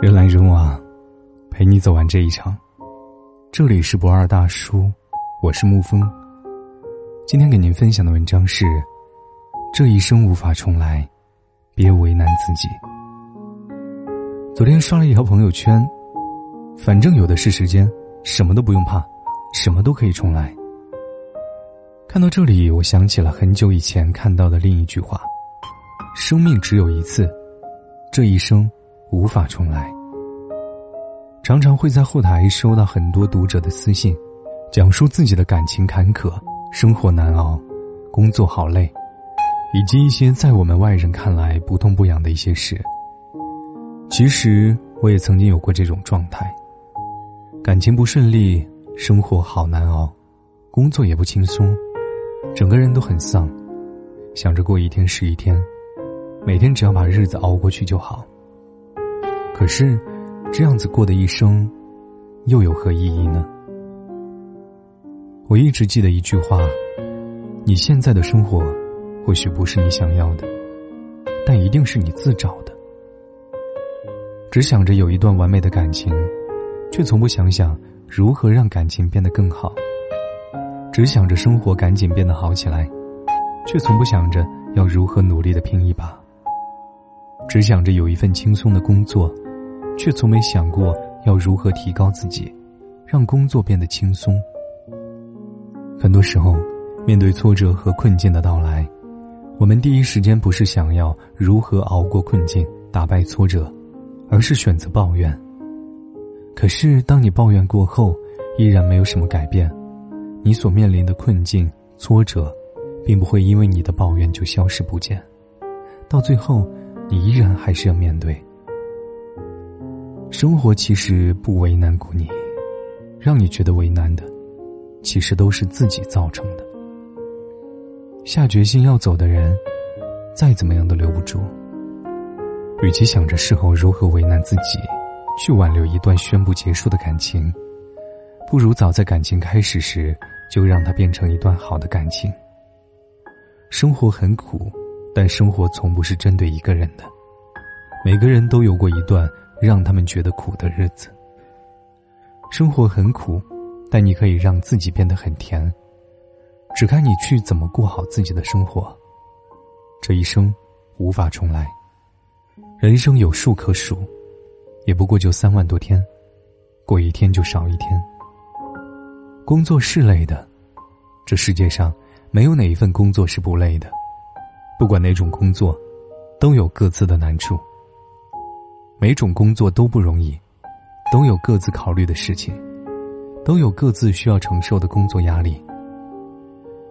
人来人往，陪你走完这一场。这里是不二大叔，我是沐风。今天给您分享的文章是：这一生无法重来，别为难自己。昨天刷了一条朋友圈，反正有的是时间，什么都不用怕，什么都可以重来。看到这里，我想起了很久以前看到的另一句话：生命只有一次，这一生。无法重来。常常会在后台收到很多读者的私信，讲述自己的感情坎坷、生活难熬、工作好累，以及一些在我们外人看来不痛不痒的一些事。其实我也曾经有过这种状态：感情不顺利，生活好难熬，工作也不轻松，整个人都很丧，想着过一天是一天，每天只要把日子熬过去就好。可是，这样子过的一生，又有何意义呢？我一直记得一句话：你现在的生活，或许不是你想要的，但一定是你自找的。只想着有一段完美的感情，却从不想想如何让感情变得更好；只想着生活赶紧变得好起来，却从不想着要如何努力的拼一把；只想着有一份轻松的工作。却从没想过要如何提高自己，让工作变得轻松。很多时候，面对挫折和困境的到来，我们第一时间不是想要如何熬过困境、打败挫折，而是选择抱怨。可是，当你抱怨过后，依然没有什么改变，你所面临的困境、挫折，并不会因为你的抱怨就消失不见，到最后，你依然还是要面对。生活其实不为难过你，让你觉得为难的，其实都是自己造成的。下决心要走的人，再怎么样都留不住。与其想着事后如何为难自己，去挽留一段宣布结束的感情，不如早在感情开始时就让它变成一段好的感情。生活很苦，但生活从不是针对一个人的，每个人都有过一段。让他们觉得苦的日子。生活很苦，但你可以让自己变得很甜。只看你去怎么过好自己的生活。这一生无法重来，人生有数可数，也不过就三万多天，过一天就少一天。工作是累的，这世界上没有哪一份工作是不累的，不管哪种工作，都有各自的难处。每种工作都不容易，都有各自考虑的事情，都有各自需要承受的工作压力。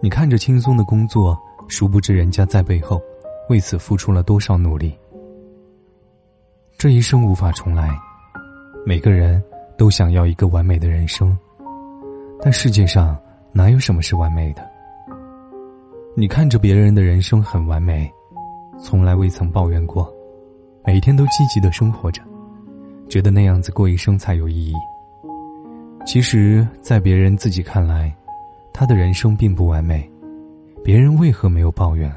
你看着轻松的工作，殊不知人家在背后为此付出了多少努力。这一生无法重来，每个人都想要一个完美的人生，但世界上哪有什么是完美的？你看着别人的人生很完美，从来未曾抱怨过。每天都积极的生活着，觉得那样子过一生才有意义。其实，在别人自己看来，他的人生并不完美。别人为何没有抱怨？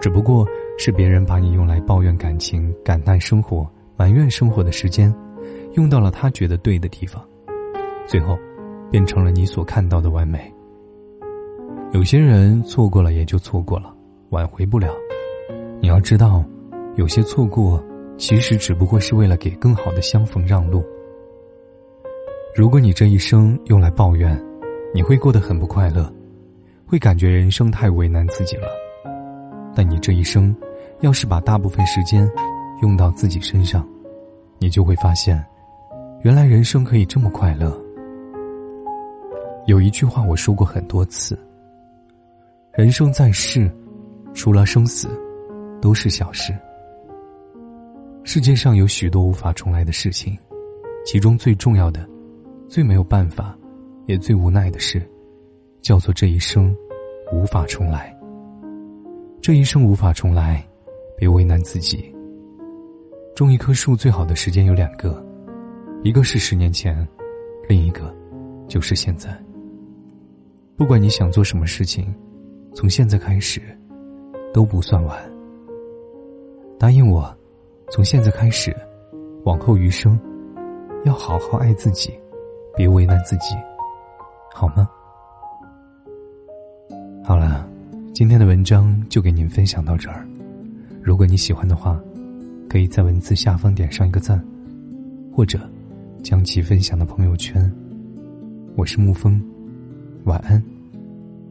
只不过是别人把你用来抱怨感情、感叹生活、埋怨生活的时间，用到了他觉得对的地方，最后，变成了你所看到的完美。有些人错过了也就错过了，挽回不了。你要知道。有些错过，其实只不过是为了给更好的相逢让路。如果你这一生用来抱怨，你会过得很不快乐，会感觉人生太为难自己了。但你这一生，要是把大部分时间用到自己身上，你就会发现，原来人生可以这么快乐。有一句话我说过很多次：人生在世，除了生死，都是小事。世界上有许多无法重来的事情，其中最重要的、最没有办法，也最无奈的事，叫做这一生无法重来。这一生无法重来，别为难自己。种一棵树最好的时间有两个，一个是十年前，另一个就是现在。不管你想做什么事情，从现在开始都不算晚。答应我。从现在开始，往后余生，要好好爱自己，别为难自己，好吗？好了，今天的文章就给您分享到这儿。如果你喜欢的话，可以在文字下方点上一个赞，或者将其分享到朋友圈。我是沐风，晚安，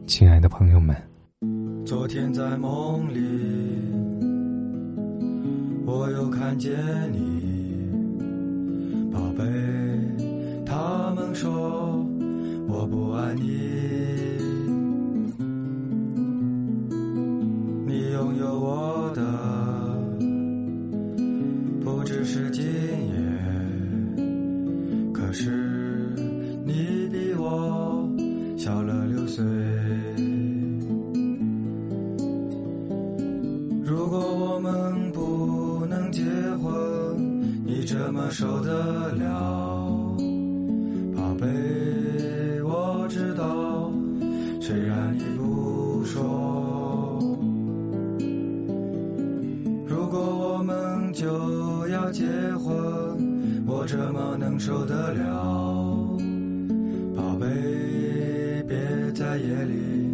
亲爱的朋友们。昨天在梦里，我又看见你，宝贝。他们说我不爱你，你拥有我的不只是今夜，可是你比我。小了六岁。么受得了？宝贝，我知道，虽然你不说。如果我们就要结婚，我怎么能受得了？宝贝。别在夜里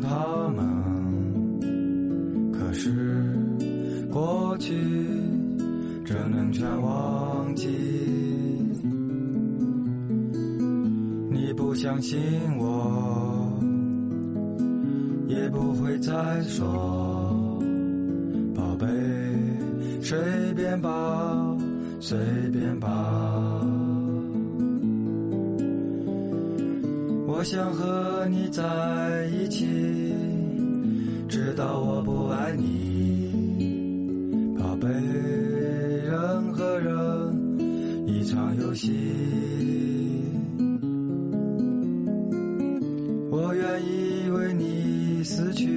他们，可是过去怎能全忘记？你不相信我，也不会再说。宝贝，随便吧，随便吧。我想和你在一起，直到我不爱你，宝贝。人和人一场游戏，我愿意为你死去。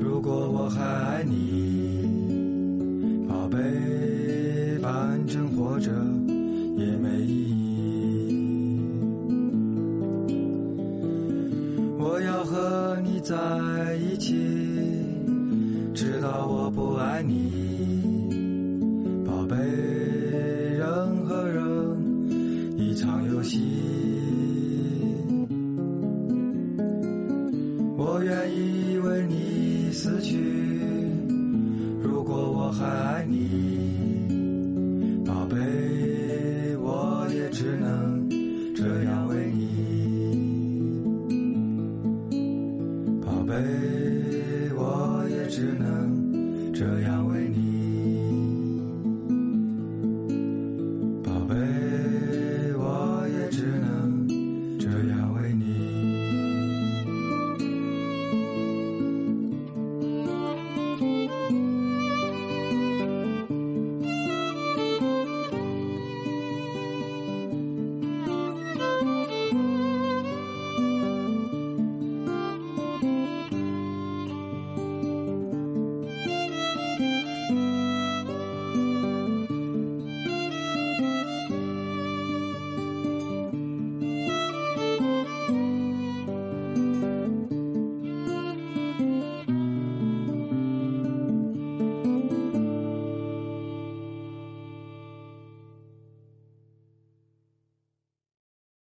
如果我还爱你，宝贝，反正活着也没意义。我要和你在一起，直到我不爱你，宝贝。人和人一场游戏，我愿意为你死去。如果我还爱你，我要为你